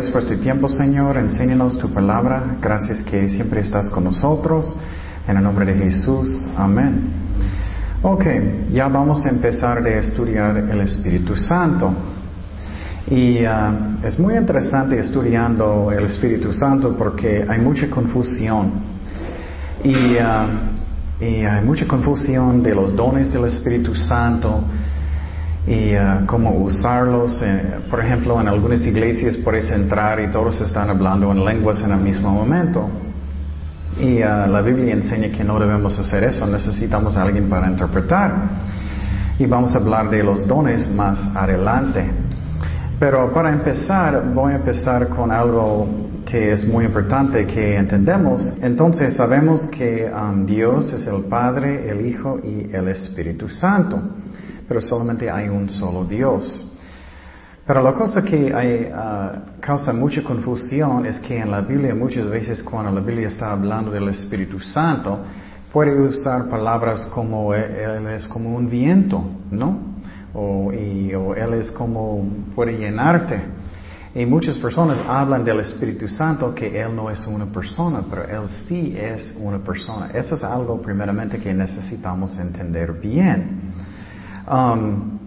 vez por este tiempo, Señor. Enséñanos tu palabra. Gracias que siempre estás con nosotros. En el nombre de Jesús. Amén. Ok, ya vamos a empezar a estudiar el Espíritu Santo. Y uh, es muy interesante estudiando el Espíritu Santo porque hay mucha confusión. Y, uh, y hay mucha confusión de los dones del Espíritu Santo y uh, cómo usarlos. Eh, por ejemplo, en algunas iglesias puedes entrar y todos están hablando en lenguas en el mismo momento. Y uh, la Biblia enseña que no debemos hacer eso, necesitamos a alguien para interpretar. Y vamos a hablar de los dones más adelante. Pero para empezar, voy a empezar con algo que es muy importante que entendemos. Entonces sabemos que um, Dios es el Padre, el Hijo y el Espíritu Santo, pero solamente hay un solo Dios. Pero la cosa que hay, uh, causa mucha confusión es que en la Biblia muchas veces cuando la Biblia está hablando del Espíritu Santo, puede usar palabras como Él es como un viento, ¿no? O, o Él es como puede llenarte. Y muchas personas hablan del Espíritu Santo que Él no es una persona, pero Él sí es una persona. Eso es algo primeramente que necesitamos entender bien. Um,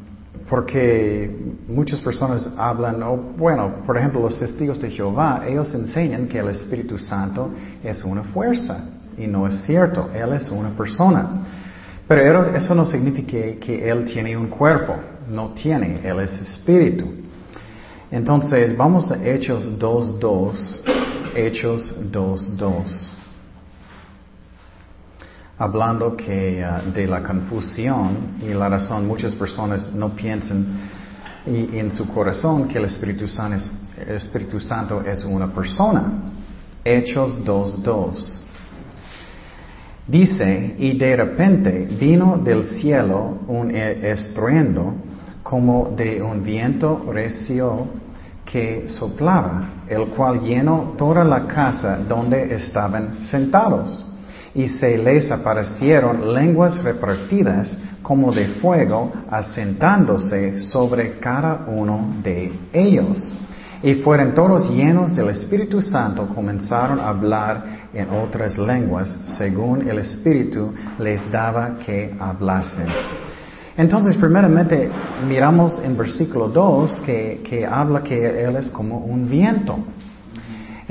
porque muchas personas hablan, o bueno, por ejemplo, los testigos de Jehová, ellos enseñan que el Espíritu Santo es una fuerza, y no es cierto, Él es una persona. Pero eso no significa que Él tiene un cuerpo, no tiene, Él es espíritu. Entonces, vamos a Hechos 2.2, Hechos 2.2 hablando que uh, de la confusión y la razón muchas personas no piensan y, en su corazón que el Espíritu Santo es, el Espíritu Santo es una persona. Hechos 2.2. Dice, y de repente vino del cielo un e-, estruendo como de un viento recio que soplaba, el cual llenó toda la casa donde estaban sentados y se les aparecieron lenguas repartidas como de fuego, asentándose sobre cada uno de ellos. Y fueron todos llenos del Espíritu Santo, comenzaron a hablar en otras lenguas, según el Espíritu les daba que hablasen. Entonces, primeramente, miramos en versículo 2 que, que habla que Él es como un viento.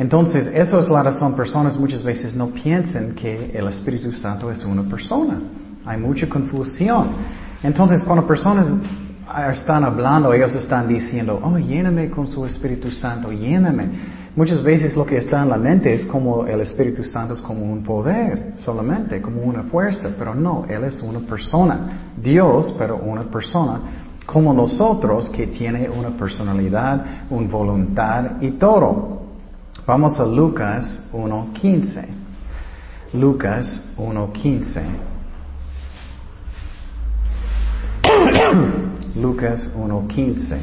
Entonces, eso es la razón. Personas muchas veces no piensan que el Espíritu Santo es una persona. Hay mucha confusión. Entonces, cuando personas están hablando, ellos están diciendo, oh, lléname con su Espíritu Santo, lléname. Muchas veces lo que está en la mente es como el Espíritu Santo es como un poder solamente, como una fuerza, pero no, Él es una persona. Dios, pero una persona, como nosotros que tiene una personalidad, una voluntad y todo. Vamos a Lucas 1.15. Lucas 1.15. Lucas 1.15.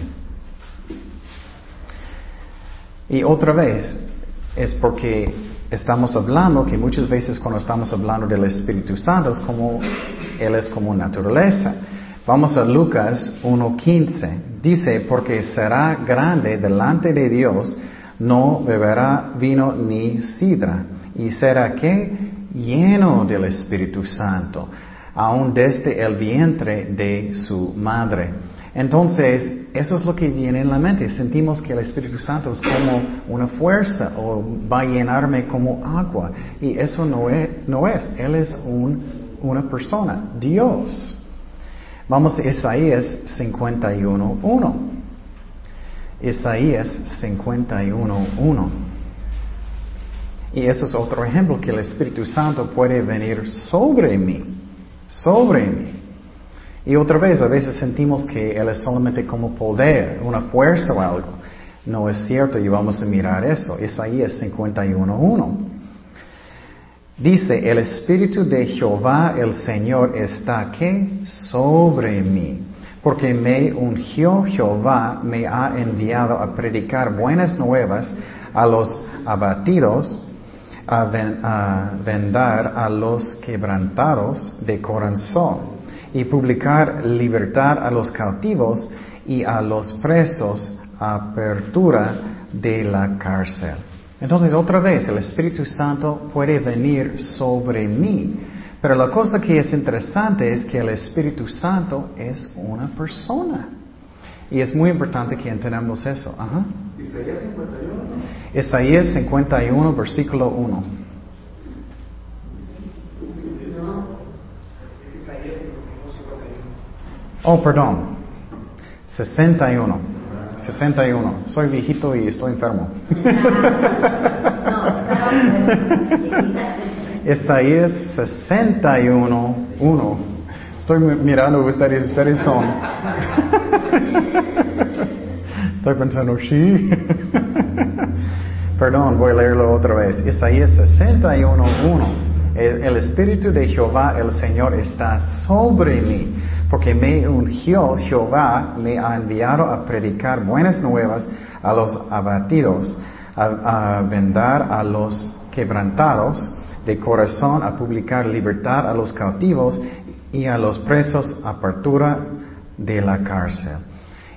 Y otra vez, es porque estamos hablando que muchas veces cuando estamos hablando del Espíritu Santo es como Él es como naturaleza. Vamos a Lucas 1.15. Dice, porque será grande delante de Dios no beberá vino ni sidra, y será que lleno del Espíritu Santo, aún desde el vientre de su madre. Entonces, eso es lo que viene en la mente. Sentimos que el Espíritu Santo es como una fuerza o va a llenarme como agua. Y eso no es. No es. Él es un, una persona, Dios. Vamos a Isaías 51.1. Isaías 51.1. Y eso es otro ejemplo que el Espíritu Santo puede venir sobre mí, sobre mí. Y otra vez, a veces sentimos que Él es solamente como poder, una fuerza o algo. No es cierto y vamos a mirar eso. Isaías 51.1. Dice, el Espíritu de Jehová el Señor está aquí sobre mí porque me ungió Jehová, me ha enviado a predicar buenas nuevas a los abatidos, a, vendar a los quebrantados de corazón y publicar libertad a los cautivos y a los presos, apertura de la cárcel. Entonces, otra vez, el Espíritu Santo puede venir sobre mí. Pero la cosa que es interesante es que el Espíritu Santo es una persona. Y es muy importante que entendamos eso. Ajá. Isaías 51. Isaías 51, versículo 1. Es Isaías 51. Oh, perdón. 61. 61. Soy viejito y estoy enfermo. Isaías 61, 1. Estoy mi- mirando ustedes, ustedes son. Estoy pensando, sí. Perdón, voy a leerlo otra vez. Isaías 61, 1. El, el Espíritu de Jehová, el Señor, está sobre mí, porque me ungió Jehová, me ha enviado a predicar buenas nuevas a los abatidos, a vendar a los quebrantados de corazón, a publicar libertad a los cautivos y a los presos apertura de la cárcel.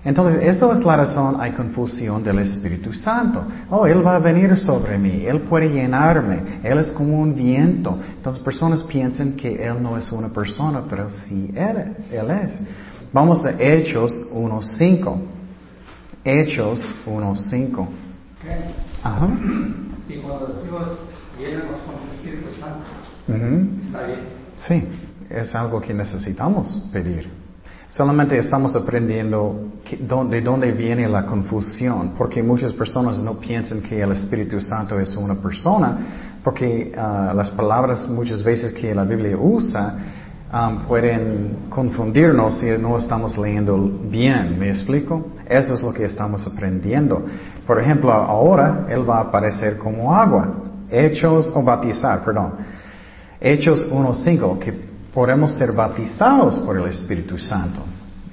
Entonces, eso es la razón, hay confusión del Espíritu Santo. Oh, Él va a venir sobre mí, Él puede llenarme, Él es como un viento. Entonces, personas piensan que Él no es una persona, pero sí Él, él es. Vamos a Hechos 1.5. Hechos 1.5. Ajá. Y cuando decimos está bien. Sí, es algo que necesitamos pedir. Solamente estamos aprendiendo que- de dónde viene la confusión, porque muchas personas no piensan que el Espíritu Santo es una persona, porque ah, las palabras muchas veces que la Biblia usa ah, pueden confundirnos si no estamos leyendo bien. ¿Me explico? Eso es lo que estamos aprendiendo. Por ejemplo, ahora Él va a aparecer como agua. Hechos o bautizar, perdón. Hechos 1.5, que podemos ser bautizados por el Espíritu Santo.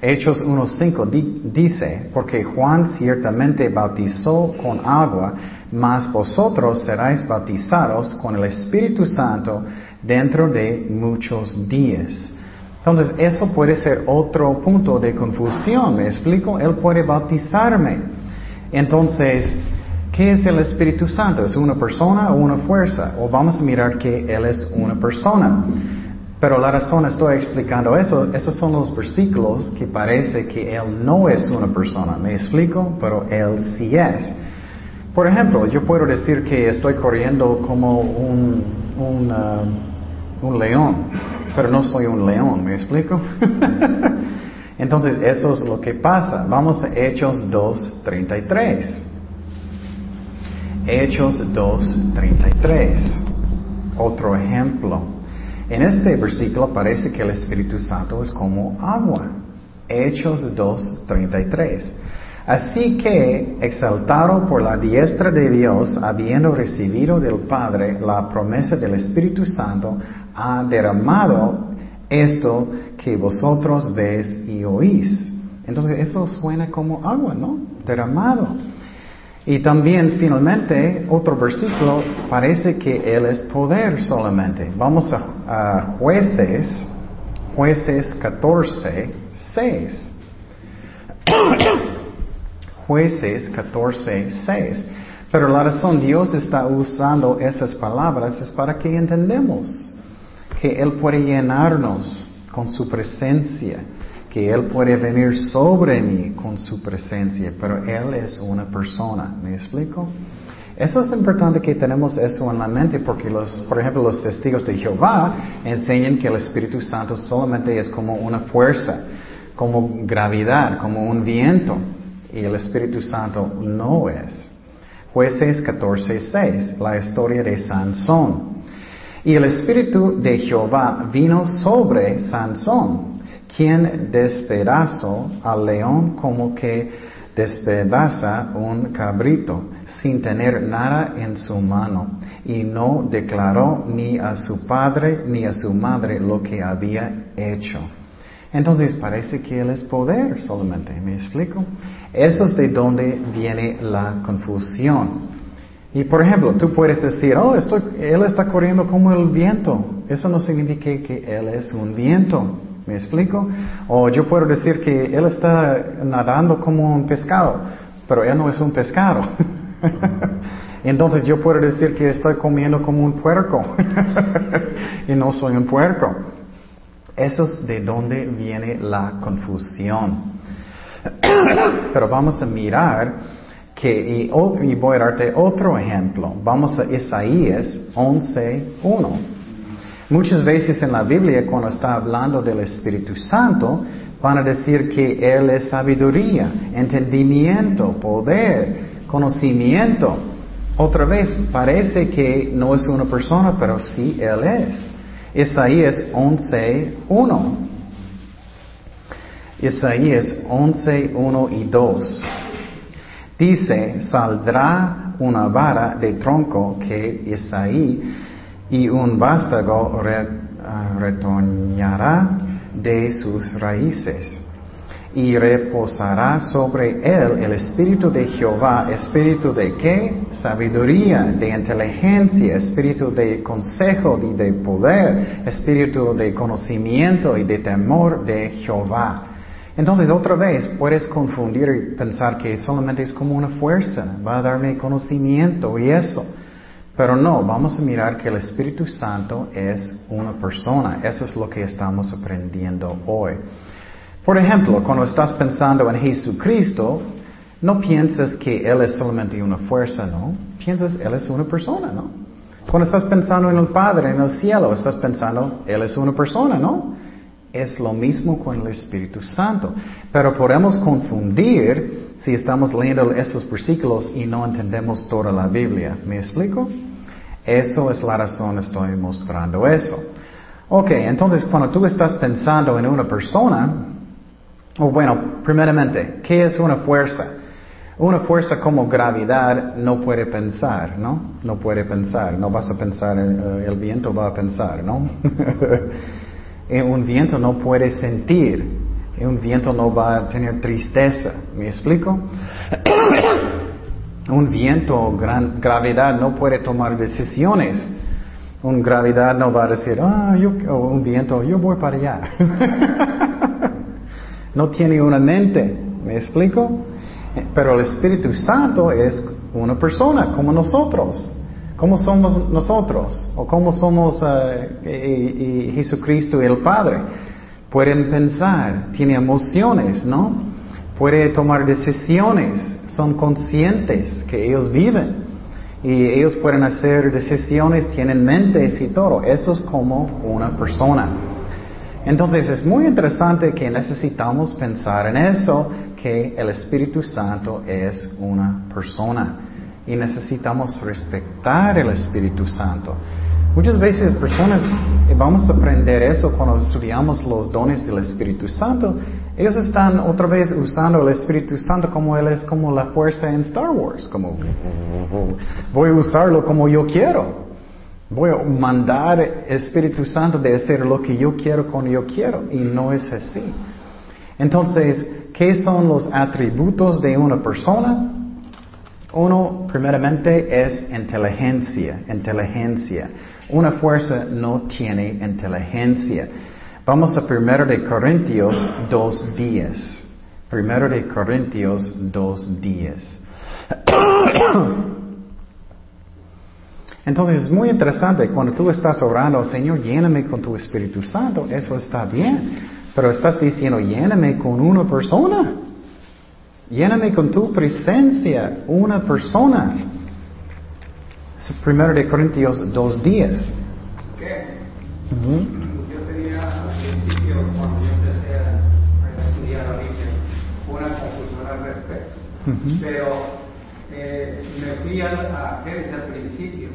Hechos 1.5 di- dice, porque Juan ciertamente bautizó con agua, mas vosotros seréis bautizados con el Espíritu Santo dentro de muchos días. Entonces, eso puede ser otro punto de confusión, ¿me explico? Él puede bautizarme. Entonces, ¿qué es el Espíritu Santo? ¿Es una persona o una fuerza? O vamos a mirar que Él es una persona. Pero la razón estoy explicando eso, esos son los versículos que parece que Él no es una persona. ¿Me explico? Pero Él sí es. Por ejemplo, yo puedo decir que estoy corriendo como un, un, ah, un león, pero no soy un león, ¿me explico? Entonces, eso es lo que pasa. Vamos a Hechos 2.33. Hechos 2.33. Otro ejemplo. En este versículo parece que el Espíritu Santo es como agua. Hechos 2.33. Así que, exaltado por la diestra de Dios, habiendo recibido del Padre la promesa del Espíritu Santo, ha derramado esto que vosotros veis y oís. Entonces eso suena como agua, ¿no? Derramado. Y también finalmente otro versículo parece que Él es poder solamente. Vamos a, jueces, jueces 14, 6. jueces 14, 6. Pero la razón Dios está usando esas palabras es para que entendemos que Él puede llenarnos con su presencia, que Él puede venir sobre mí con su presencia, pero Él es una persona. ¿Me explico? Eso es importante que tenemos eso en la mente porque los, por ejemplo, los testigos de Jehová enseñan que el Espíritu Santo solamente es como una fuerza, como gravedad, como un viento, y el Espíritu Santo no es. Jueces 14:6, la historia de Sansón. Y el Espíritu de Jehová vino sobre Sansón, quien despedazó al león como que despedaza un cabrito, sin tener nada en su mano, y no declaró ni a su padre ni a su madre lo que había hecho. Entonces parece que Él es poder solamente, ¿me explico? Eso es de donde viene la confusión. Y por ejemplo, tú puedes decir, oh, Él está corriendo como el viento. Eso no significa que Él es un viento. ¿Me explico? O yo puedo decir que Él está nadando como un pescado, pero Él no es un pescado. Entonces yo puedo decir que estoy comiendo como un puerco y no soy un puerco. Eso es de donde viene la confusión. Pero vamos a mirar que, y, y, voy a darte otro ejemplo. Vamos a Isaías 11.1. Muchas veces en la Biblia cuando está hablando del Espíritu Santo, van a decir que Él es sabiduría, entendimiento, poder, conocimiento. Otra vez, parece que no es una persona, pero sí Él es. Isaías 11.1. Isaías 11.1 y 2. Dice, saldrá una vara de tronco que Isaí y un vástago ah, retoñará de sus raíces y reposará sobre él el espíritu de Jehová, espíritu de qué? Sabiduría, de inteligencia, espíritu de consejo y de poder, espíritu de conocimiento y de temor de Jehová. Entonces otra vez puedes confundir y pensar que solamente es como una fuerza, va a darme conocimiento y eso. Pero no, vamos a mirar que el Espíritu Santo es una persona. Eso es lo que estamos aprendiendo hoy. Por ejemplo, cuando estás pensando en Jesucristo, no piensas que Él es solamente una fuerza, ¿no? Piensas, Él es una persona, ¿no? Cuando estás pensando en el Padre, en el cielo, estás pensando, Él es una persona, ¿no? Es lo mismo con el Espíritu Santo. Pero podemos confundir si estamos leyendo esos versículos y no entendemos toda la Biblia. ¿Me explico? Eso es la razón, estoy mostrando eso. Ok, entonces cuando tú estás pensando en una persona, o bueno, primeramente, ¿qué es una fuerza? Una fuerza como gravedad no puede pensar, ¿no? No puede pensar, no vas a pensar, eh, el viento va a pensar, ¿no? un viento no puede sentir, un viento no va a tener tristeza, ¿me explico? un viento, gran, gravedad no puede tomar decisiones. Un gravedad no va a decir, ah, yo, un viento, yo voy para allá. no tiene una mente, ¿me explico? Pero el Espíritu Santo es una persona como nosotros. ¿Cómo somos nosotros? ¿O cómo somos uh, Jesucristo y el Padre? Pueden pensar, tiene emociones, ¿no? Puede tomar decisiones, son conscientes que ellos viven. Y ellos pueden hacer decisiones, tienen mentes y todo. Eso es como una persona. Entonces es muy interesante que necesitamos pensar en eso, que el Espíritu Santo es una persona y necesitamos respetar el Espíritu Santo. Muchas veces personas, vamos a aprender eso cuando estudiamos los dones del Espíritu Santo, ellos están otra vez usando el Espíritu Santo como Él es como la fuerza en Star Wars, como voy a usarlo como yo quiero. Voy a mandar Espíritu Santo de hacer lo que yo quiero cuando yo quiero. Y no es así. Entonces, ¿qué son los atributos de una persona? Uno, primeramente, es inteligencia. Inteligencia. Una fuerza no tiene inteligencia. Vamos a 1 de Corintios 2.10. 1 de Corintios 2.10. Entonces es muy interesante cuando tú estás orando, Señor, lléname con tu Espíritu Santo, eso está bien, pero estás diciendo, lléname con una persona, lléname con tu presencia, una persona. Es primero de Corintios 2.10. ¿Qué? Yo respecto, pero eh, me fui a, a desde el principio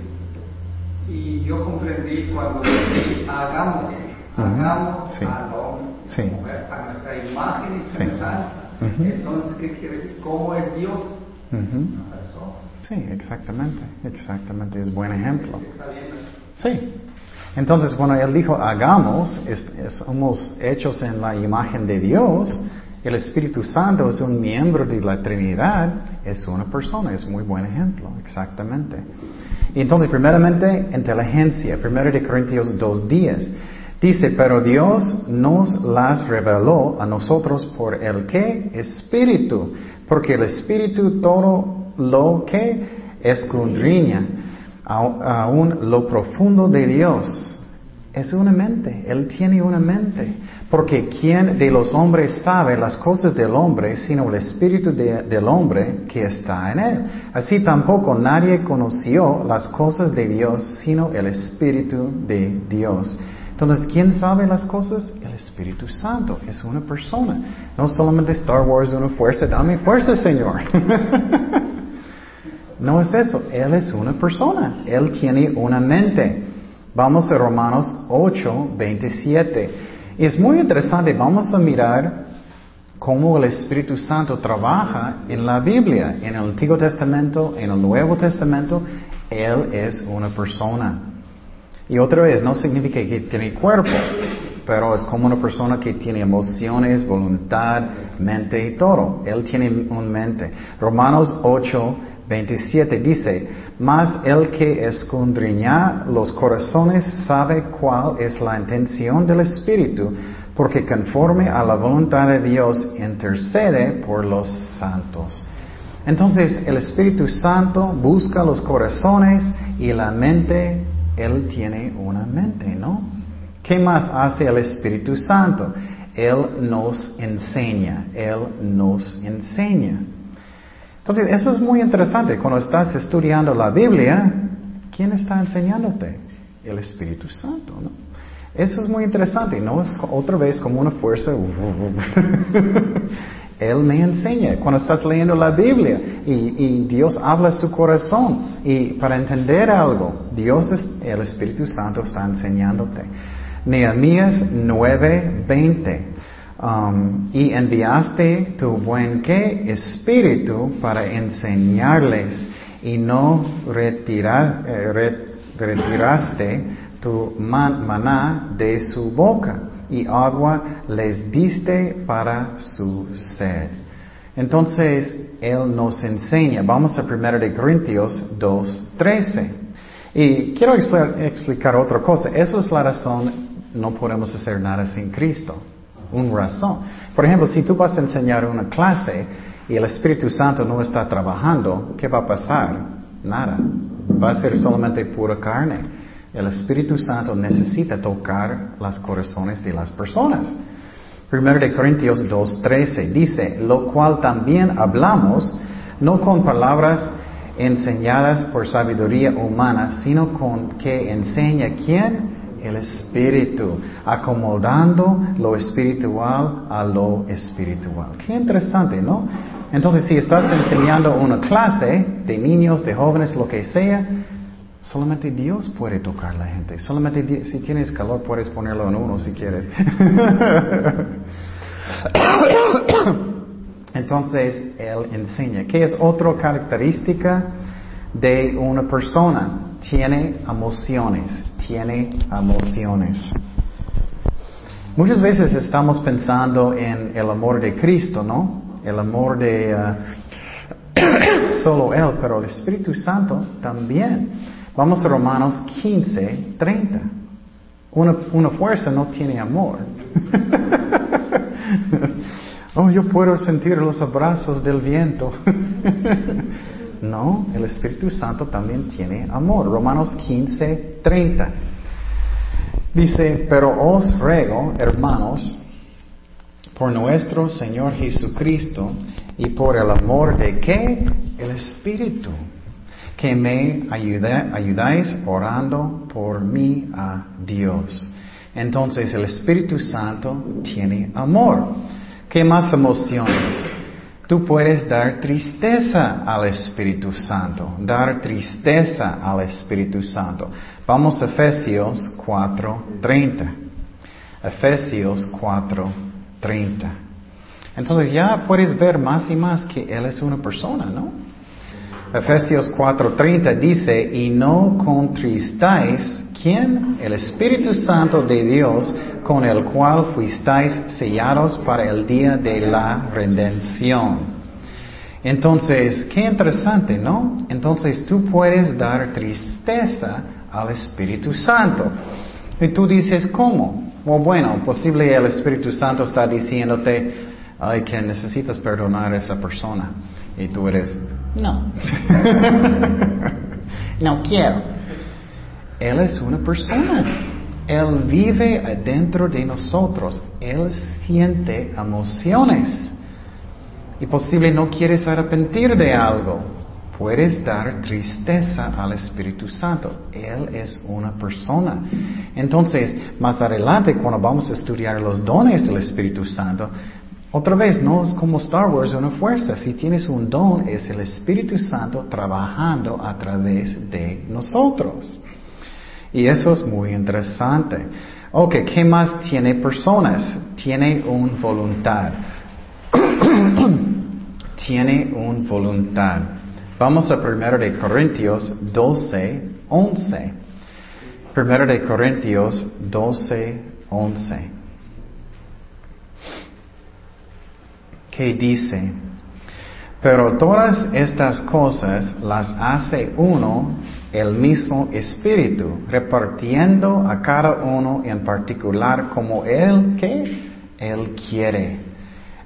y yo comprendí cuando dije, hagamos, hagamos sí. al hombre, sí. mujer, a nuestra imagen y semejanza. Entonces, ¿qué quiere decir? ¿Cómo es Dios? Una persona. Sí, exactamente, exactamente, es buen ejemplo. Sí. Entonces, cuando él dijo hagamos, es, somos hechos en la imagen de Dios, el Espíritu Santo es un miembro de la Trinidad, es una persona, es muy buen ejemplo, exactamente. Y entonces, primeramente, inteligencia, primero de Corintios 2.10. Dice, pero Dios nos las reveló a nosotros por el que? Espíritu. Porque el Espíritu todo lo que escudriña aún lo profundo de Dios. Es una mente, Él tiene una mente. Porque ¿quién de los hombres sabe las cosas del hombre sino el espíritu del hombre que está en Él? Así tampoco nadie conoció las cosas de Dios sino el espíritu de Dios. Entonces, ¿quién sabe las cosas? El Espíritu Santo es una persona. No solamente Star Wars una fuerza, dame fuerza, Señor. no es eso, Él es una persona. Él tiene una mente. Vamos a Romanos 8, 27. Es muy interesante, vamos a mirar cómo el Espíritu Santo trabaja en la Biblia, en el Antiguo Testamento, en el Nuevo Testamento. Él es una persona. Y otra vez, no significa que tiene cuerpo, pero es como una persona que tiene emociones, voluntad, mente y todo. Él tiene un mente. Romanos 8, 27 dice, mas el que escudriña los corazones sabe cuál es la intención del Espíritu, porque conforme a la voluntad de Dios intercede por los santos. Entonces el Espíritu Santo busca los corazones y la mente, Él tiene una mente, ¿no? ¿Qué más hace el Espíritu Santo? Él nos enseña, Él nos enseña. Entonces, eso es muy interesante. Cuando estás estudiando la Biblia, ¿quién está enseñándote? El Espíritu Santo, ¿no? Eso es muy interesante, no es otra vez como una fuerza. Él me enseña cuando estás leyendo la Biblia y, y, Dios habla su corazón y para entender algo, Dios, el Espíritu Santo está enseñándote. Nehemías 9:20 Um, y enviaste tu buen qué espíritu para enseñarles y no eh, retiraste tu maná de su boca y agua les diste para su sed. Entonces, Él nos enseña. Vamos a 1 de Corintios 2.13. Y quiero explicar, explicar otra cosa. Esa es la razón, no podemos hacer nada sin Cristo una razón. Por ejemplo, si tú vas a enseñar una clase y el Espíritu Santo no está trabajando, ¿qué va a pasar? Nada. Va a ser solamente pura carne. El Espíritu Santo necesita tocar los corazones de las personas. Primero de Corintios 2.13 dice, lo cual también hablamos, no con palabras enseñadas por sabiduría humana, sino con que enseña quién? El espíritu, acomodando lo espiritual a lo espiritual. Qué interesante, ¿no? Entonces, si estás enseñando una clase de niños, de jóvenes, lo que sea, solamente Dios puede tocar a la gente. Solamente si tienes calor puedes ponerlo en uno si quieres. Entonces, Él enseña. ¿Qué es otra característica de una persona? Tiene emociones tiene emociones. Muchas veces estamos pensando en el amor de Cristo, ¿no? El amor de uh, solo Él, pero el Espíritu Santo también. Vamos a Romanos 15, 30. Una, una fuerza no tiene amor. oh, yo puedo sentir los abrazos del viento. No, el Espíritu Santo también tiene amor. Romanos 15, 30. Dice, pero os ruego, hermanos, por nuestro Señor Jesucristo y por el amor de qué? El Espíritu, que me ayudáis orando por mí a Dios. Entonces el Espíritu Santo tiene amor. ¿Qué más emociones? Tú puedes dar tristeza al Espíritu Santo, dar tristeza al Espíritu Santo. Vamos a Efesios 4:30. Efesios 4:30. Entonces ya puedes ver más y más que Él es una persona, ¿no? Efesios 4:30 dice, y no contristáis, ¿quién? El Espíritu Santo de Dios, con el cual fuisteis sellados para el día de la redención. Entonces, qué interesante, ¿no? Entonces tú puedes dar tristeza al Espíritu Santo. Y tú dices, ¿cómo? bueno, posible el Espíritu Santo está diciéndote, ay, que necesitas perdonar a esa persona. Y tú eres, No. no quiero. Él es una persona. Él vive adentro de nosotros. Él siente emociones. Y posible no quieres arrepentir de algo. Puedes dar tristeza al Espíritu Santo. Él es una persona. Entonces, más adelante, cuando vamos a estudiar los dones del Espíritu Santo, otra vez, no es como Star Wars una fuerza. Si tienes un don, es el Espíritu Santo trabajando a través de nosotros. Y eso es muy interesante. Ok, ¿qué más tiene personas? Tiene un voluntad. tiene un voluntad. Vamos a 1 de Corintios 12, 11. 1 de Corintios 12, 11. ¿Qué dice? Pero todas estas cosas las hace uno el mismo Espíritu, repartiendo a cada uno en particular como Él que Él quiere.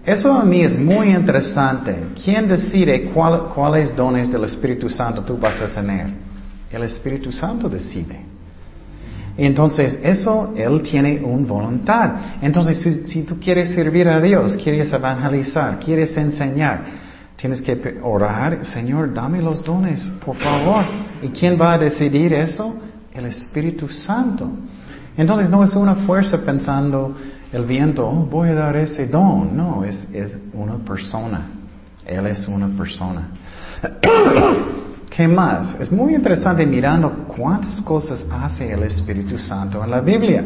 Eso a mí es muy interesante. ¿Quién decide cuáles dones del Espíritu Santo tú vas a tener? El Espíritu Santo decide. Entonces, eso Él tiene una voluntad. Entonces, si, si, tú quieres servir a Dios, quieres evangelizar, quieres enseñar, tienes que orar, Señor, dame los dones, por favor. ¿Y quién va a decidir eso? El Espíritu Santo. Entonces, no es una fuerza pensando el viento, oh, voy a dar ese don. No, es, es una persona. Él es una persona. ¿Qué más? Es muy interesante mirando cuántas cosas hace el Espíritu Santo en la Biblia.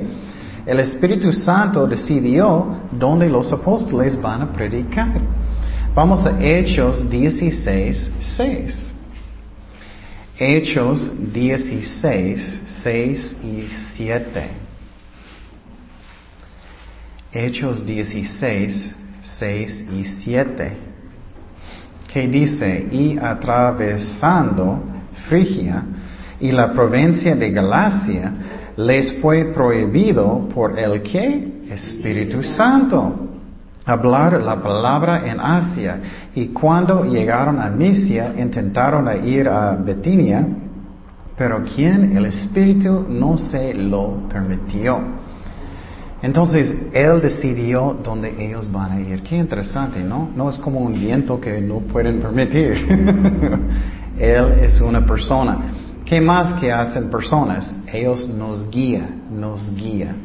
El Espíritu Santo decidió dónde los apóstoles van a predicar. Vamos a Hechos 16, 6. Hechos 16, 6 y 7. Hechos 16, 6 y 7 que dice, y atravesando Frigia y la provincia de Galacia, les fue prohibido por el que? Espíritu Santo hablar la palabra en Asia y cuando llegaron a Misia intentaron ir a Betinia, pero quien el Espíritu no se lo permitió. Entonces, Él decidió dónde ellos van a ir. Qué interesante, ¿no? No es como un viento que no pueden permitir. él es una persona. ¿Qué más que hacen personas? Ellos nos guían, nos guían.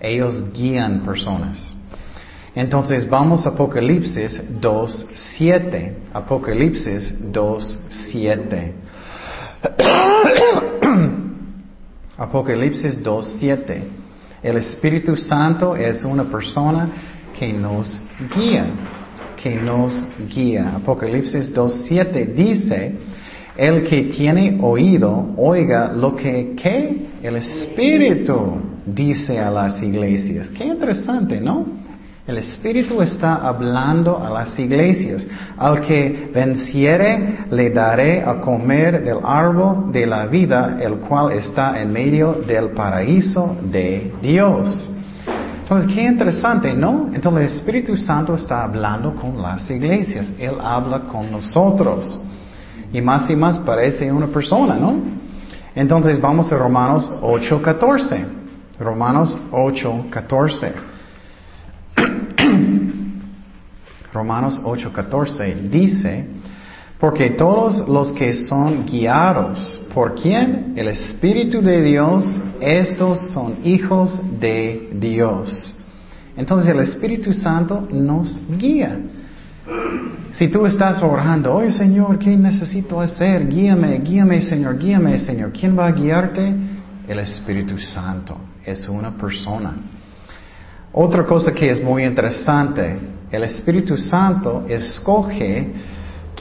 Ellos guían personas. Entonces vamos a Apocalipsis 2.7. Apocalipsis 2.7. Apocalipsis 2.7. El Espíritu Santo es una persona que nos guía, que nos guía. Apocalipsis 2.7 dice, el que tiene oído, oiga lo que, el Espíritu dice a las iglesias. Qué interesante, ¿no? El Espíritu está hablando a las iglesias. Al que venciere le daré a comer del árbol de la vida, el cual está en medio del paraíso de Dios. Entonces, qué interesante, ¿no? Entonces el Espíritu Santo está hablando con las iglesias. Él habla con nosotros. Y más y más parece una persona, ¿no? Entonces vamos a Romanos 8.14. Romanos 8.14. Romanos 8:14 dice, porque todos los que son guiados por quién? El Espíritu de Dios, estos son hijos de Dios. Entonces el Espíritu Santo nos guía. Si tú estás orando, oye Señor, ¿qué necesito hacer? Guíame, guíame Señor, guíame Señor. ¿Quién va a guiarte? El Espíritu Santo. Es una persona. Otra cosa que es muy interesante, el Espíritu Santo escoge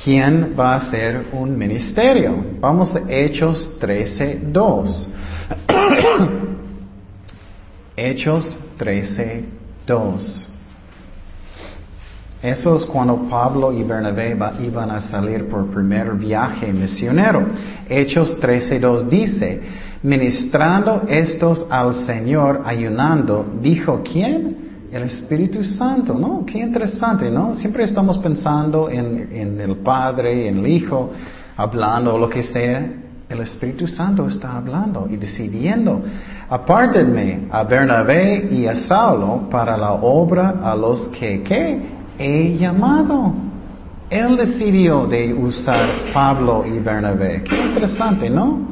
quién va a hacer un ministerio. Vamos a Hechos 13, 2. Hechos 13, 2. Eso es cuando Pablo y Bernabé iban a salir por primer viaje misionero. Hechos 13.2 dice, ministrando estos al Señor ayunando, dijo, ¿quién? El Espíritu Santo, ¿no? Qué interesante, ¿no? Siempre estamos pensando en, en el Padre, en el Hijo, hablando lo que sea. El Espíritu Santo está hablando y decidiendo. Apártenme a Bernabé y a Saulo para la obra a los que, ¿qué? He llamado. Él decidió de usar Pablo y Bernabé. Qué interesante, ¿no?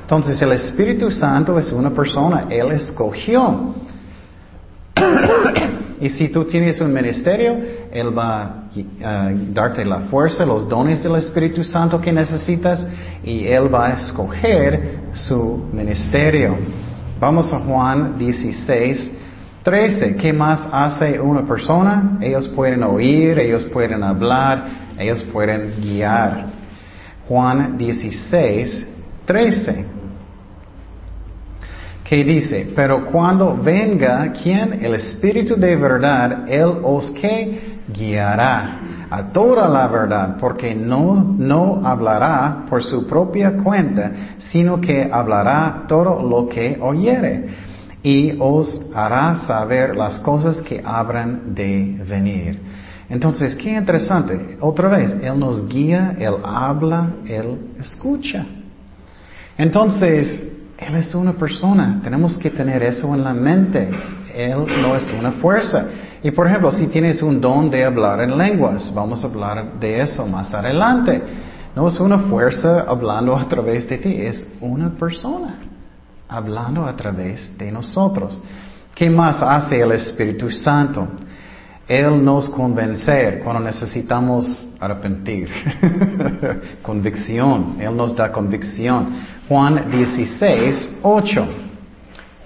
Entonces el Espíritu Santo es una persona, Él escogió. Y si tú tienes un ministerio, Él va a darte la fuerza, los dones del Espíritu Santo que necesitas y Él va a escoger su ministerio. Vamos a Juan 16, 13. ¿Qué más hace una persona? Ellos pueden oír, ellos pueden hablar, ellos pueden guiar. Juan 16, 13 que dice, pero cuando venga quien el Espíritu de verdad, Él os que guiará a toda la verdad, porque no, no hablará por su propia cuenta, sino que hablará todo lo que oyere, y os hará saber las cosas que habrán de venir. Entonces, qué interesante. Otra vez, Él nos guía, Él habla, Él escucha. Entonces, él es una persona. Tenemos que tener eso en la mente. Él no es una fuerza. Y por ejemplo, si tienes un don de hablar en lenguas, vamos a hablar de eso más adelante. No es una fuerza hablando a través de ti, es una persona hablando a través de nosotros. ¿Qué más hace el Espíritu Santo? Él nos convence cuando necesitamos arrepentir. convicción. Él nos da convicción. Juan 16, 8.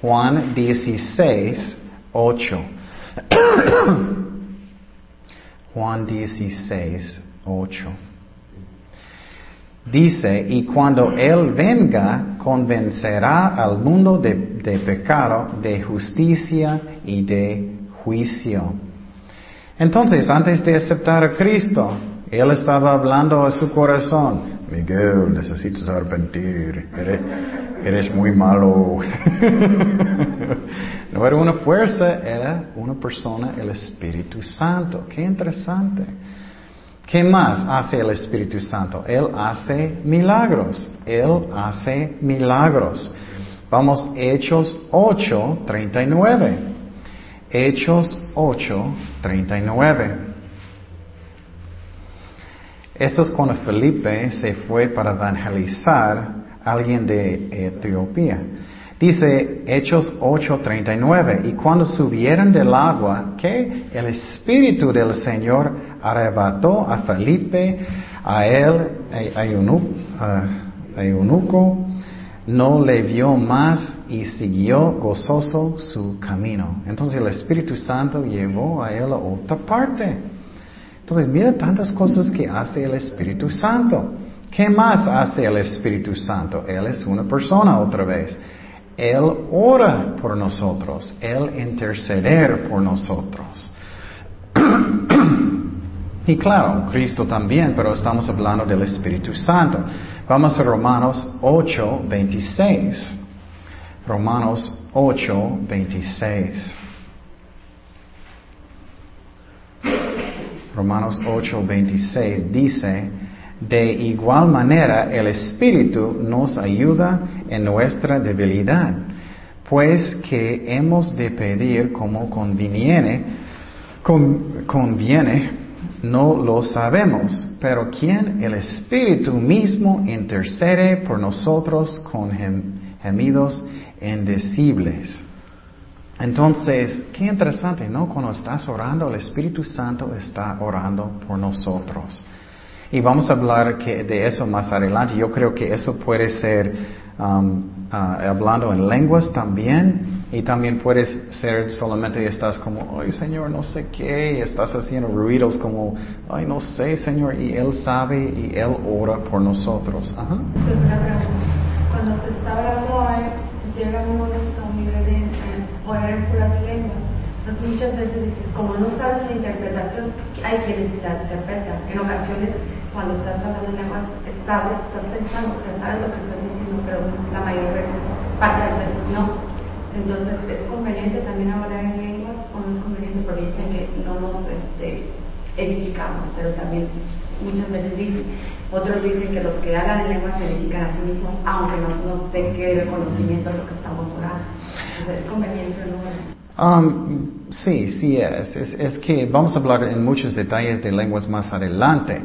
Juan 16, 8. Juan 16, 8. Dice, y cuando Él venga, convencerá al mundo de, de pecado, de justicia y de juicio. Entonces, antes de aceptar a Cristo, Él estaba hablando a su corazón. Miguel, necesitas arrepentir. Eres, muy malo. no era una fuerza, era una persona, el Espíritu Santo. Qué interesante. ¿Qué más hace el Espíritu Santo? Él hace milagros. Él hace milagros. Vamos, Hechos 8, 39. Hechos 8, 39. Eso es cuando Felipe se fue para evangelizar a alguien de Etiopía. Dice Hechos 8:39, y cuando subieron del agua, que el Espíritu del Señor arrebató a Felipe, a él, a, eunuco, no le vio más y siguió gozoso su camino. Entonces el Espíritu Santo llevó a él a otra parte. Entonces, mira tantas cosas que hace el Espíritu Santo. ¿Qué más hace el Espíritu Santo? Él es una persona otra vez. Él ora por nosotros. Él interceder por nosotros. y claro, Cristo también, pero estamos hablando del Espíritu Santo. Vamos a Romanos 8, 26. Romanos 8, 26. Romanos 8, 26 dice, de igual manera el Espíritu nos ayuda en nuestra debilidad, pues que hemos de pedir como conviene, conviene, no lo sabemos, pero quien el Espíritu mismo intercede por nosotros con gemidos indecibles. Entonces, qué interesante, ¿no? Cuando estás orando, el Espíritu Santo está orando por nosotros. Y vamos a hablar de eso más adelante. Yo creo que eso puede ser um, ah, hablando en lenguas también. Y también puede ser solamente estás como, ay Señor, no sé qué, y estás haciendo ruidos como, ay no sé Señor, y Él sabe y Él ora por nosotros. Ajá. Cuando se está hablando, llega un momento orar por las lenguas. Entonces muchas veces dices, como no sabes la interpretación, hay quienes la interpretan. En ocasiones, cuando estás hablando en lenguas, sabes, estás pensando, o sea, sabes lo que estás diciendo, pero la mayor parte de las veces no. Entonces es conveniente también hablar en lenguas o no es conveniente porque dicen que no nos este, edificamos, pero también muchas veces dicen, otros dicen que los que hablan en lenguas se edifican a sí mismos, aunque no nos den que conocimiento de lo que estamos orando. Entonces, ¿es conveniente no? Um, sí, sí es. es. es. que vamos a hablar en muchos detalles de lenguas más adelante.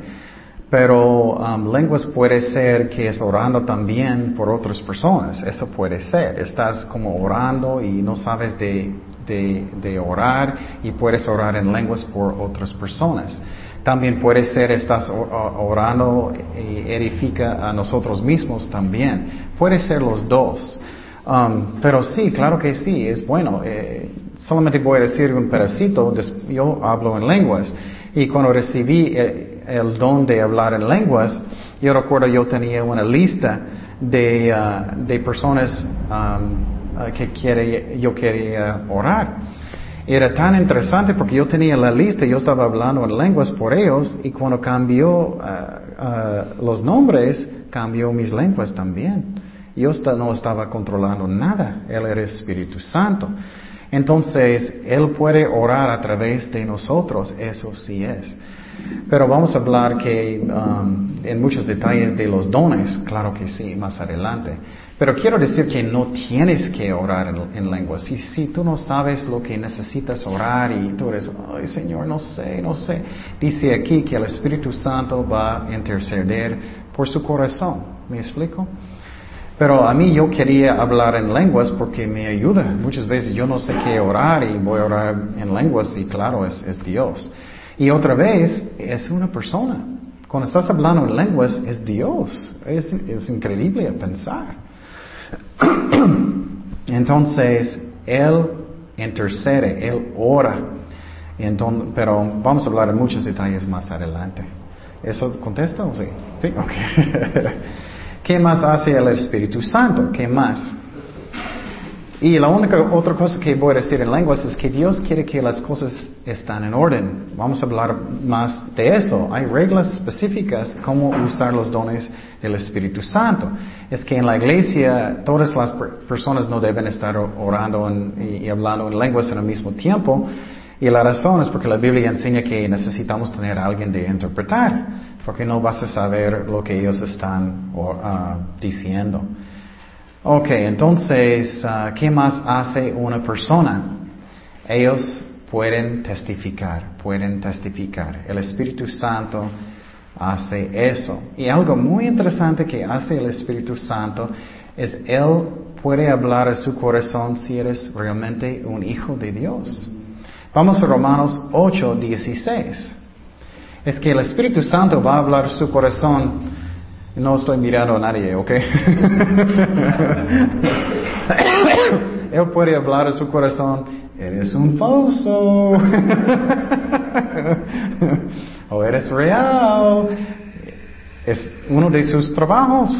Pero um, lenguas puede ser que es orando también por otras personas. Eso puede ser. Estás como orando y no sabes de, de, de orar y puedes orar en lenguas por otras personas. También puede ser estás orando y edifica a nosotros mismos también. Puede ser los dos. Um, pero sí, claro que sí, es bueno. Eh, solamente voy a decir un pedacito. Yo hablo en lenguas. Y cuando recibí eh, el, don de hablar en lenguas, yo recuerdo yo tenía una lista de, uh, de personas uh, que quiere, yo quería orar. Era tan interesante porque yo tenía la lista, yo estaba hablando en lenguas por ellos y cuando cambió uh, los nombres, cambió mis lenguas también. Yo no estaba controlando nada, Él era Espíritu Santo. Entonces, Él puede orar a través de nosotros, eso sí es. Pero vamos a hablar que um, en muchos detalles de los dones, claro que sí, más adelante. Pero quiero decir que no tienes que orar en, lenguas. Si, si tú no sabes lo que necesitas orar y tú eres, ay Señor, no sé, no sé. Dice aquí que el Espíritu Santo va a interceder por su corazón. ¿Me explico? Pero a mí yo quería hablar en lenguas porque me ayuda. Muchas veces yo no sé qué orar y voy a orar en lenguas y claro, es, es Dios. Y otra vez, es una persona. Cuando estás hablando en lenguas, es Dios. Es, es increíble pensar. Entonces, Él intercede, Él ora. Entonces, pero vamos a hablar de muchos detalles más adelante. ¿Eso contesta o sí? Sí, ok. ¿Qué más hace el Espíritu Santo? ¿Qué más? Y la única otra cosa que voy a decir en lenguas es que Dios quiere que las cosas estén en orden. Vamos a hablar más de eso. Hay reglas específicas cómo usar los dones del Espíritu Santo. Es que en la iglesia todas las personas no deben estar orando y, hablando en lenguas en el mismo tiempo. Y la razón es porque la Biblia enseña que necesitamos tener a alguien de interpretar, porque no vas a saber lo que ellos están uh, diciendo. Ok, entonces, uh, ¿qué más hace una persona? Ellos pueden testificar, pueden testificar. El Espíritu Santo hace eso. Y algo muy interesante que hace el Espíritu Santo es Él puede hablar a su corazón si eres realmente un hijo de Dios. Vamos a Romanos 8, 16. Es que el Espíritu Santo va a hablar a su corazón no estoy mirando a nadie, ¿ok? Él puede hablar a su corazón, eres un falso. o eres real. Es uno de sus trabajos.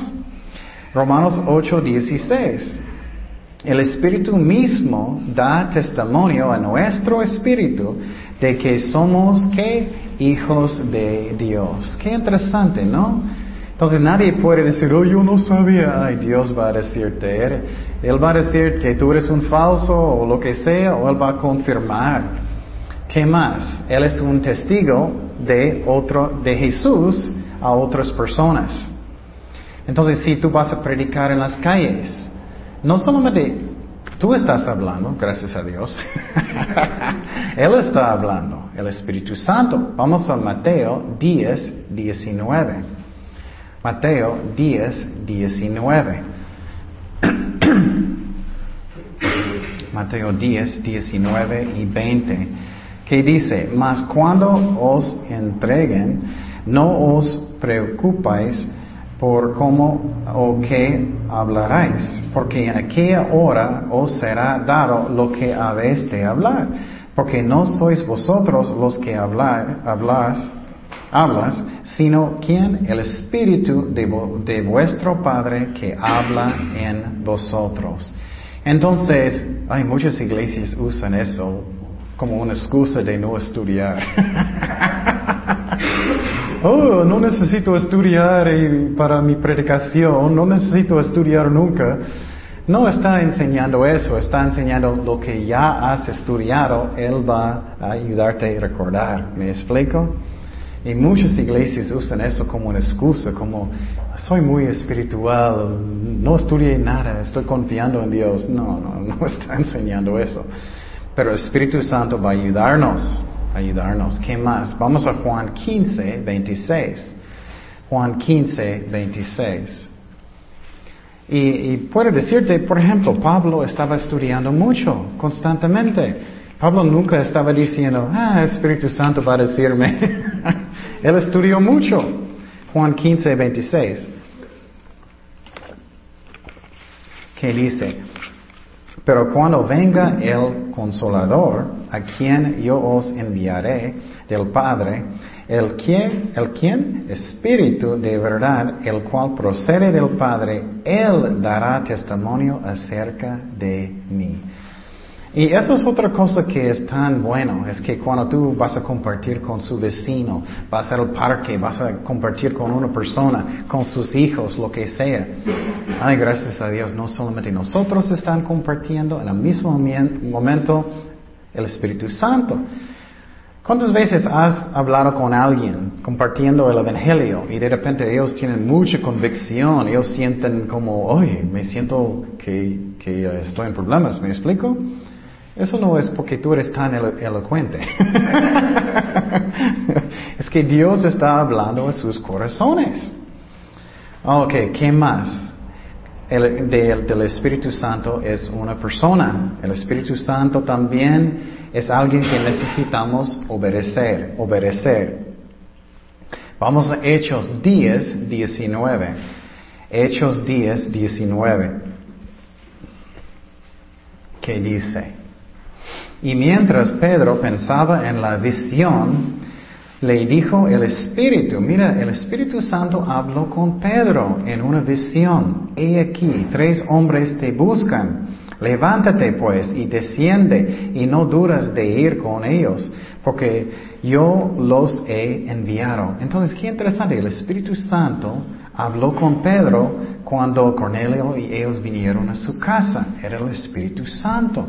Romanos 8, 16. El Espíritu mismo da testimonio a nuestro espíritu de que somos ¿qué? hijos de Dios. Qué interesante, ¿no? Entonces nadie puede decir, oh, yo no sabía. Ay, Dios va a decirte, Él va a decir que tú eres un falso o lo que sea, o Él va a confirmar. ¿Qué más? Él es un testigo de otro, de Jesús a otras personas. Entonces, si tú vas a predicar en las calles, no solamente tú estás hablando, gracias a Dios, Él está hablando, el Espíritu Santo. Vamos a Mateo 10, 19. Mateo 10, 19. Mateo 10, 19 y 20, que dice, mas cuando os entreguen, no os preocupéis por cómo o qué hablaréis, porque en aquella hora os será dado lo que habéis de hablar, porque no sois vosotros los que habláis, hablas, sino quien? El Espíritu de, vuestro Padre que habla en vosotros. Entonces, hay muchas iglesias usan eso como una excusa de no estudiar. oh, no necesito estudiar para mi predicación, no necesito estudiar nunca. no está enseñando eso, está enseñando lo que ya has estudiado, Él va a ayudarte a recordar. ¿Me explico? Y muchas iglesias usan eso como una excusa, como soy muy espiritual, no estudié nada, estoy confiando en Dios. No, no, no está enseñando eso. Pero el Espíritu Santo va a ayudarnos, ayudarnos. ¿Qué más? Vamos a Juan 15, 26. Juan 15, 26. Y, y puedo decirte, por ejemplo, Pablo estaba estudiando mucho, constantemente. Pablo nunca estaba diciendo, ah, Espíritu Santo va a decirme. Él estudió mucho. Juan 15, 26. ¿Qué dice? Pero cuando venga el consolador, a quien yo os enviaré del Padre, el quien, el quien, Espíritu de verdad, el cual procede del Padre, Él dará testimonio acerca de mí. Y eso es otra cosa que es tan bueno, es que cuando tú vas a compartir con su vecino, vas al parque, vas a compartir con una persona, con sus hijos, lo que sea. Ay, gracias a Dios, no solamente nosotros están compartiendo, en el mismo momento el Espíritu Santo. ¿Cuántas veces has hablado con alguien compartiendo el Evangelio y de repente ellos tienen mucha convicción, ellos sienten como, oye, me siento que, que estoy en problemas, ¿me explico? Eso no es porque tú eres tan elocuente. es que Dios está hablando a sus corazones. Ok, ¿qué más? El, del Espíritu Santo es una persona. El Espíritu Santo también es alguien que necesitamos obedecer, obedecer. Vamos a Hechos 10, 19. Hechos 10, 19. ¿Qué dice? Y mientras Pedro pensaba en la visión, le dijo el Espíritu, mira, el Espíritu Santo habló con Pedro en una visión. He aquí, tres hombres te buscan. Levántate pues y desciende y no duras de ir con ellos, porque yo los he enviado. Entonces, qué interesante, el Espíritu Santo habló con Pedro cuando Cornelio y ellos vinieron a su casa. Era el Espíritu Santo.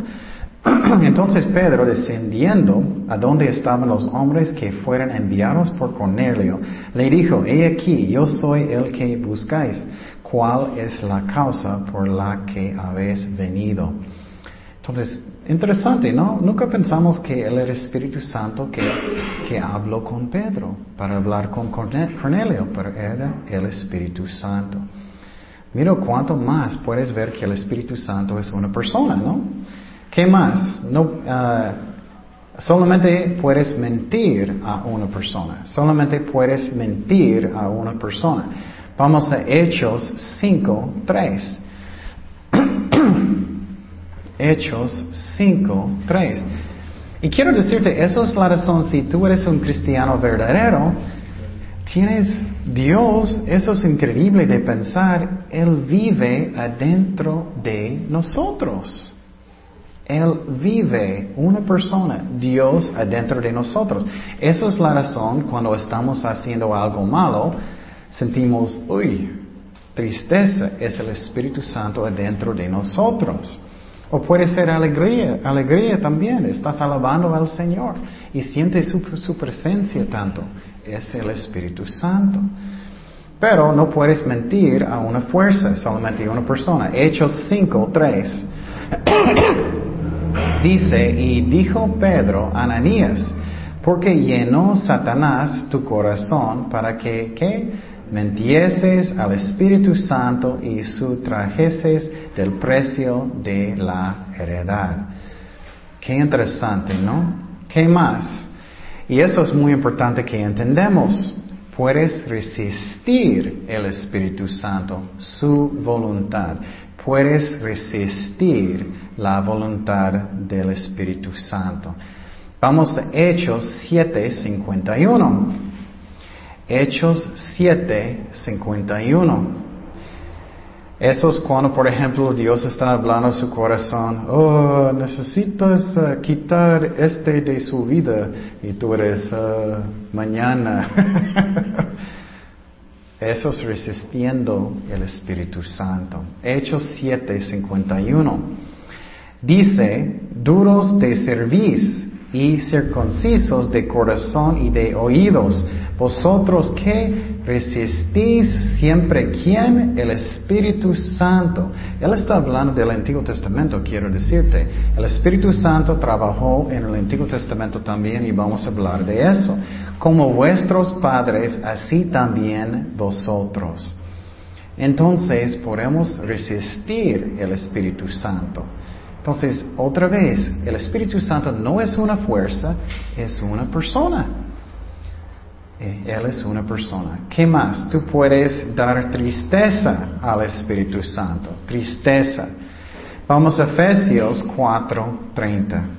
Entonces Pedro, descendiendo a donde estaban los hombres que fueron enviados por Cornelio, le dijo, he aquí, yo soy el que buscáis. ¿Cuál es la causa por la que habéis venido? Entonces, interesante, ¿no? Nunca pensamos que él era el Espíritu Santo que, que habló con Pedro para hablar con Cornelio, pero era el Espíritu Santo. Mira cuánto más puedes ver que el Espíritu Santo es una persona, ¿no? ¿Qué más? No, ah, solamente puedes mentir a una persona. Solamente puedes mentir a una persona. Vamos a Hechos 5, 3. Hechos 5, 3. Y quiero decirte, eso es la razón, si tú eres un cristiano verdadero, tienes Dios, eso es increíble de pensar, Él vive adentro de nosotros. Él vive, una persona, Dios adentro de nosotros. Esa es la razón cuando estamos haciendo algo malo, sentimos, uy, tristeza, es el Espíritu Santo adentro de nosotros. O puede ser alegría, alegría también, estás alabando al Señor y sientes su, su presencia tanto, es el Espíritu Santo. Pero no puedes mentir a una fuerza, solamente a una persona. Hechos 5, 3. Dice, y dijo Pedro, Ananías, porque llenó Satanás tu corazón para que, ¿qué? Mentieses al Espíritu Santo y sustrajeses del precio de la heredad. Qué interesante, ¿no? ¿Qué más? Y eso es muy importante que entendemos. Puedes resistir el Espíritu Santo, su voluntad. Puedes resistir la voluntad del Espíritu Santo. Vamos a Hechos 7:51. Hechos 7:51. Eso es cuando, por ejemplo, Dios está hablando a su corazón, oh, necesitas uh, quitar este de su vida y tú eres uh, mañana. Eso es resistiendo el Espíritu Santo. Hechos 7, 51. Dice, duros de cerviz y circuncisos de corazón y de oídos, vosotros que resistís siempre, ¿quién? El Espíritu Santo. Él está hablando del Antiguo Testamento, quiero decirte. El Espíritu Santo trabajó en el Antiguo Testamento también y vamos a hablar de eso. Como vuestros padres, así también vosotros. Entonces podemos resistir el Espíritu Santo. Entonces, otra vez, el Espíritu Santo no es una fuerza, es una persona. Eh, él es una persona. ¿Qué más? Tú puedes dar tristeza al Espíritu Santo. Tristeza. Vamos a Efesios 4:30.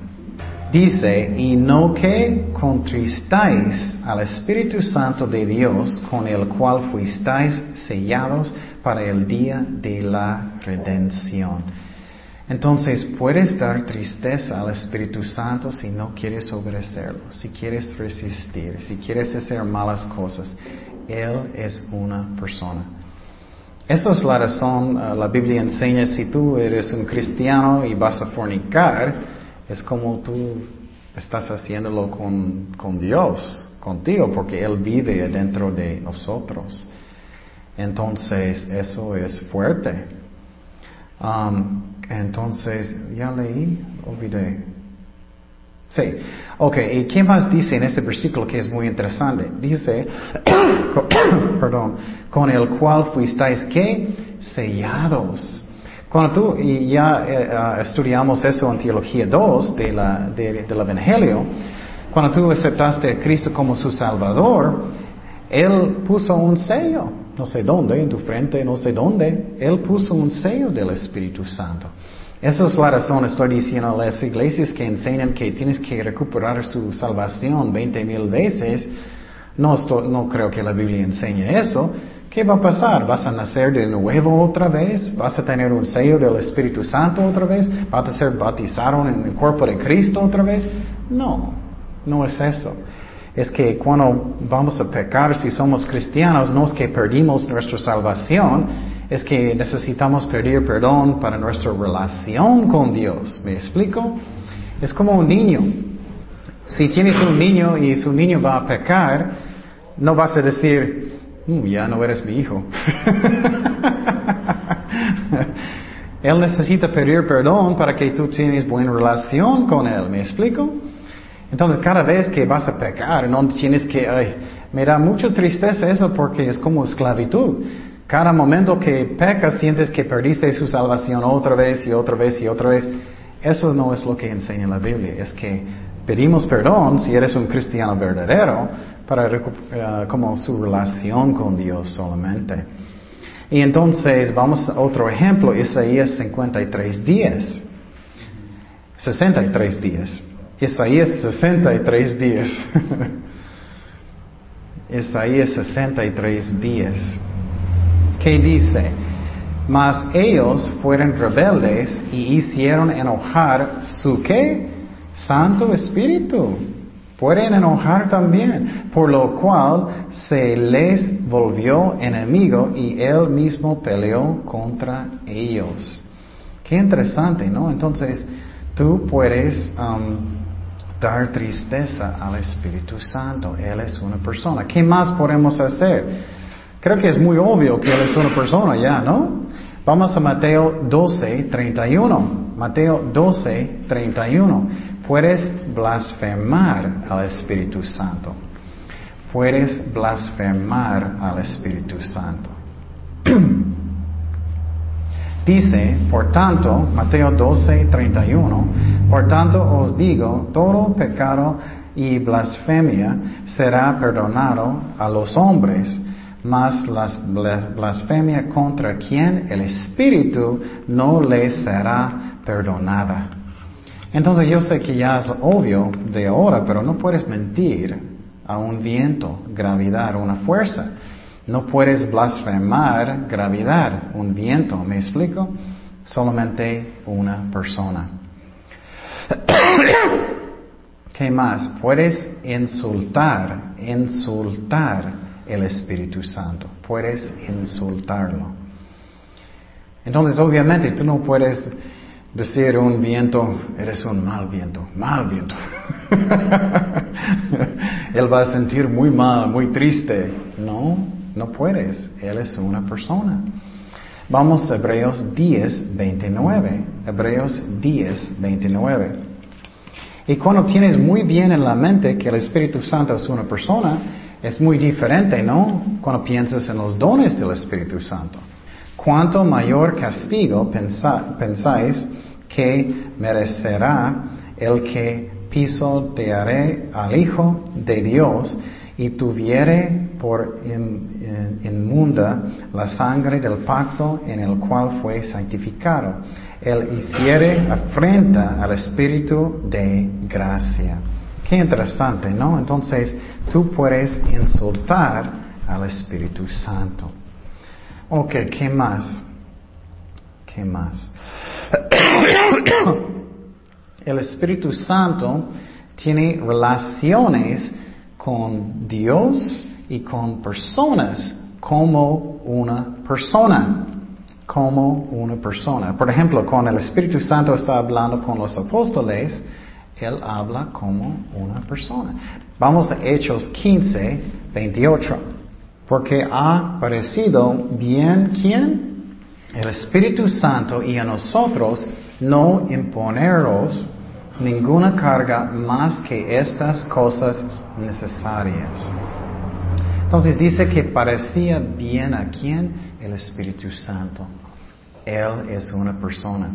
Dice, y no que contristáis al Espíritu Santo de Dios, con el cual fuisteis sellados para el día de la redención. Entonces puedes dar tristeza al Espíritu Santo si no quieres obedecerlo, si quieres resistir, si quieres hacer malas cosas. Él es una persona. Esa es la razón, uh, la Biblia enseña, si tú eres un cristiano y vas a fornicar, es como tú estás haciéndolo con, con Dios, contigo, porque Él vive dentro de nosotros. Entonces, eso es fuerte. Um, entonces, ya leí, olvidé. Sí, ok, ¿y qué más dice en este versículo que es muy interesante? Dice, perdón, con el cual fuisteis que sellados. Cuando tú, y ya eh, ah, estudiamos eso en Teología 2 de la, del Evangelio, cuando tú aceptaste a Cristo como su Salvador, Él puso un sello no sé dónde, en tu frente, no sé dónde, Él puso un sello del Espíritu Santo. Esa es la razón, estoy diciendo a las iglesias que enseñan que tienes que recuperar su salvación 20 mil veces. No, no creo que la Biblia enseñe eso. ¿Qué va a pasar? ¿Vas a nacer de nuevo otra vez? ¿Vas a tener un sello del Espíritu Santo otra vez? ¿Vas a ser bautizado en el cuerpo de Cristo otra vez? No, no es eso es que cuando vamos a pecar, si somos cristianos, no es que perdimos nuestra salvación, es que necesitamos pedir perdón para nuestra relación con Dios. ¿Me explico? Es como un niño. Si tienes un niño y su niño va a pecar, no vas a decir, mm, ya no eres mi hijo. él necesita pedir perdón para que tú tienes buena relación con él. ¿Me explico? Entonces, cada vez que vas a pecar, no tienes que, ay, me da mucha tristeza eso porque es como esclavitud. Cada momento que pecas sientes que perdiste su salvación otra vez y otra vez y otra vez. Eso no es lo que enseña la Biblia. Es que pedimos perdón si eres un cristiano verdadero para eh, como su relación con Dios solamente. Y entonces vamos a otro ejemplo, Isaías 53 días. 63 días. Isaías 63 días. Isaías 63 días. ¿Qué dice? Mas ellos fueron rebeldes y hicieron enojar su qué? Santo Espíritu. Pueden enojar también, por lo cual se les volvió enemigo y él mismo peleó contra ellos. Qué interesante, ¿no? Entonces, tú puedes um, dar tristeza al Espíritu Santo. Él es una persona. ¿Qué más podemos hacer? Creo que es muy obvio que Él es una persona ya, ¿no? Vamos a Mateo 12, 31. Mateo 12, 31. Puedes blasfemar al Espíritu Santo. Puedes blasfemar al Espíritu Santo. Dice, por tanto, Mateo 12, 31, por tanto os digo, todo pecado y blasfemia será perdonado a los hombres, mas la blasfemia contra quien el Espíritu no le será perdonada. Entonces yo sé que ya es obvio de ahora, pero no puedes mentir a un viento, gravedad, una fuerza. No puedes blasfemar gravedad, un viento, ¿me explico? Solamente una persona. ¿Qué más? Puedes insultar, insultar. el Espíritu Santo. Puedes insultarlo. Entonces, obviamente, tú no puedes decir un viento, eres un mal viento, mal viento. Él va a sentir muy mal, muy triste. No, no puedes. Él es una persona. Vamos a Hebreos 10, 29. Hebreos 10, 29. Y cuando tienes muy bien en la mente que el Espíritu Santo es una persona, es muy diferente, ¿no? Cuando piensas en los dones del Espíritu Santo. ¿Cuánto mayor castigo pensáis que merecerá el que pisoteare al Hijo de Dios y tuviere por inmunda la sangre del pacto en el cual fue santificado? Él hiciere afrenta al Espíritu de gracia. Qué interesante, ¿no? Entonces, tú puedes insultar al Espíritu Santo. Ok, ¿qué más? ¿Qué más? El Espíritu Santo tiene relaciones con Dios y con personas como una persona. Como una persona. Por ejemplo, cuando el Espíritu Santo está hablando con los apóstoles, Él habla como una persona. Vamos a Hechos 15, 28. Porque ha parecido bien quién? El Espíritu Santo y a nosotros no imponeros ninguna carga más que estas cosas necesarias. Entonces dice que parecía bien a quién? El Espíritu Santo. Él es una persona.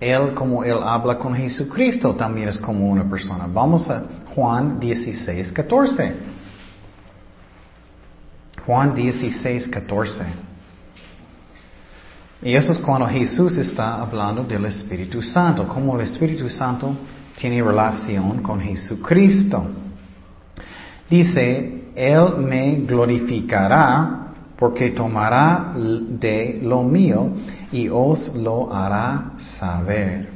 Él, como Él habla con Jesucristo, también es como una persona. Vamos a Juan 16, 14. Juan 16, 14. Y eso es cuando Jesús está hablando del Espíritu Santo, como el Espíritu Santo tiene relación con Jesucristo. Dice, Él me glorificará porque tomará de lo mío y os lo hará saber.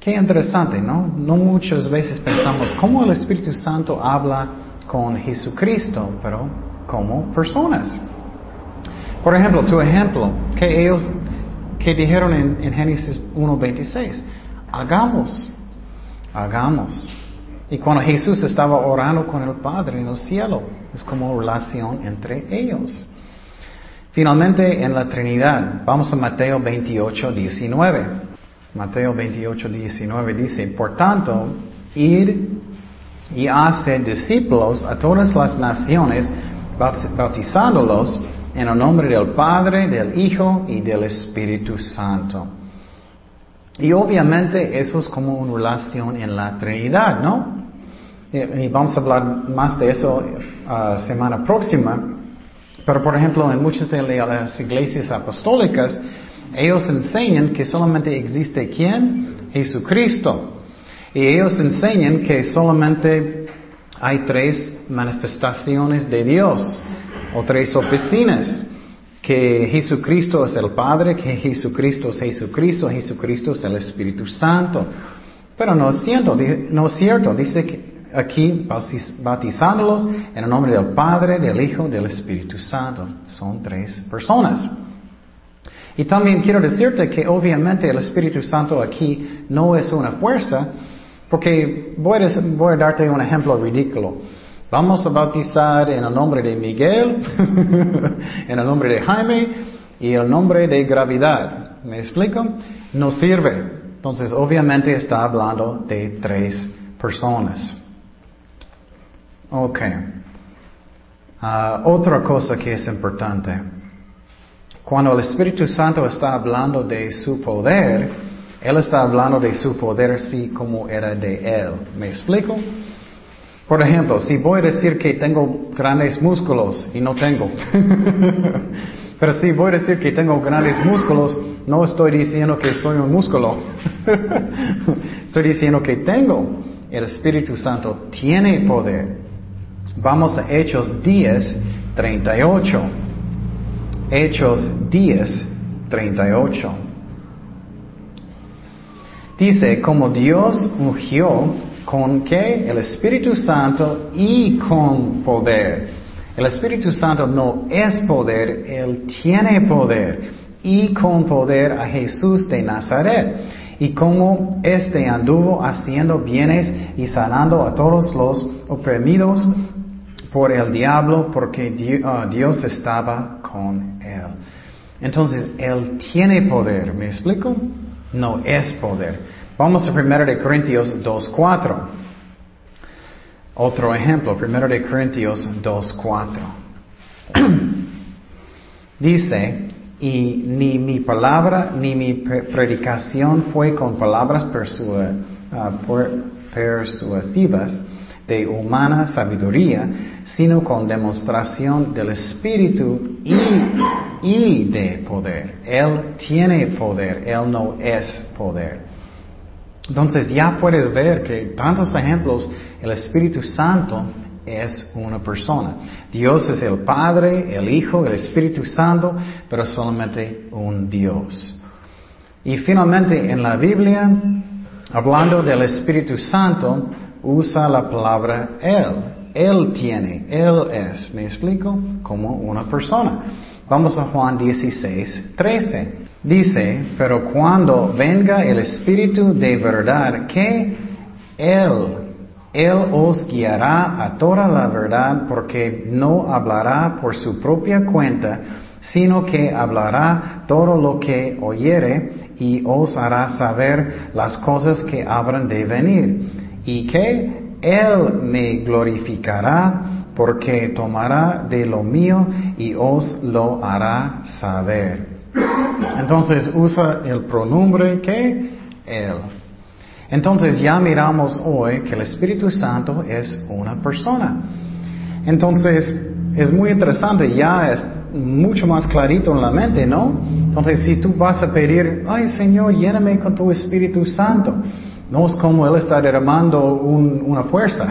Qué interesante, ¿no? No muchas veces pensamos cómo el Espíritu Santo habla con Jesucristo, pero como personas. Por ejemplo, tu ejemplo, que ellos que dijeron en, en Génesis 1.26, hagamos, hagamos. Y cuando Jesús estaba orando con el Padre en el cielo, es como relación entre ellos. Finalmente, en la Trinidad, vamos a Mateo 28, 19. Mateo 28, 19 dice, por tanto, ir y hacer discípulos a todas las naciones, bautizándolos en el nombre del Padre, del Hijo y del Espíritu Santo. Y obviamente eso es como una relación en la Trinidad, ¿no? Y vamos a hablar más de eso uh, semana próxima. Pero por ejemplo, en muchas de las iglesias apostólicas, ellos enseñan que solamente existe quién? Jesucristo. Y ellos enseñan que solamente hay tres manifestaciones de Dios o tres oficinas. Que Jesucristo es el Padre, que Jesucristo es Jesucristo, Jesucristo es el Espíritu Santo. Pero no es cierto, no es cierto. Dice que aquí bautizándolos en el nombre del Padre, del Hijo, del Espíritu Santo. Son tres personas. Y también quiero decirte que obviamente el Espíritu Santo aquí no es una fuerza, porque voy a, darte un ejemplo ridículo. Vamos a bautizar en el nombre de Miguel, en el nombre de Jaime y el nombre de gravedad. ¿Me explico? No sirve. Entonces, obviamente está hablando de tres personas. Ok. Ah, otra cosa que es importante. Cuando el Espíritu Santo está hablando de su poder, él está hablando de su poder así como era de Él. ¿Me explico? Por ejemplo, si voy a decir que tengo grandes músculos y no tengo. Pero si voy a decir que tengo grandes músculos, no estoy diciendo que soy un músculo. estoy diciendo que tengo. El Espíritu Santo tiene poder. Vamos a Hechos 10, 38. Hechos 10, 38. Dice, como Dios ungió con qué? El Espíritu Santo y con poder. El Espíritu Santo no es poder, Él tiene poder y con poder a Jesús de Nazaret. Y como éste anduvo haciendo bienes y sanando a todos los oprimidos por el diablo, porque ah, Dios estaba con él. Entonces, Él tiene poder, ¿me explico? No es poder. Vamos a 1 de Corintios 2.4. Otro ejemplo, 1 de Corintios 2.4. Dice, y ni mi palabra ni mi predicación fue con palabras ah, persuasivas de humana sabiduría, sino con demostración del Espíritu y, y de poder. Él tiene poder, Él no es poder. Entonces ya puedes ver que tantos ejemplos, el Espíritu Santo es una persona. Dios es el Padre, el Hijo, el Espíritu Santo, pero solamente un Dios. Y finalmente en la Biblia, hablando del Espíritu Santo, usa la palabra Él. Él tiene, Él es, ¿me explico? Como una persona. Vamos a Juan 16, 13. Dice, pero cuando venga el Espíritu de verdad, que Él él os guiará a toda la verdad porque no hablará por su propia cuenta, sino que hablará todo lo que oyere y os hará saber las cosas que habrán de venir. Y que Él me glorificará porque tomará de lo mío y os lo hará saber. Entonces usa el pronombre que Él. Entonces ya miramos hoy que el Espíritu Santo es una persona. Entonces es muy interesante, ya es mucho más clarito en la mente, ¿no? Entonces si tú vas a pedir, ay Señor, lléname con tu Espíritu Santo, no es como Él está derramando una fuerza.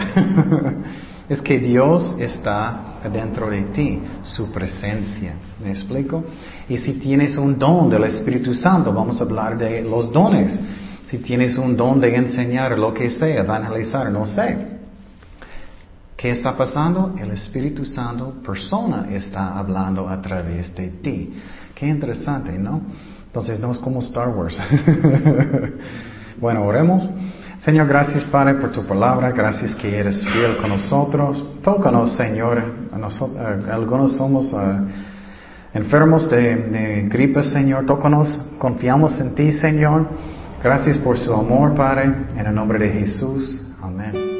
es que Dios está dentro de ti, su presencia. ¿Me explico? Y si tienes un don del Espíritu Santo, vamos a hablar de los dones. Si tienes un don de enseñar lo que sea, evangelizar, no sé. ¿Qué está pasando? El Espíritu Santo, persona, está hablando a través de ti. Qué interesante, ¿no? Entonces no es como Star Wars. bueno, oremos. Señor, gracias Padre por tu palabra, gracias que eres fiel con nosotros. Tócanos, Señor. algunos somos uh, enfermos de, de gripe, Señor. Tócanos, confiamos en ti, Señor. Gracias por su amor, Padre, en el nombre de Jesús. Amén.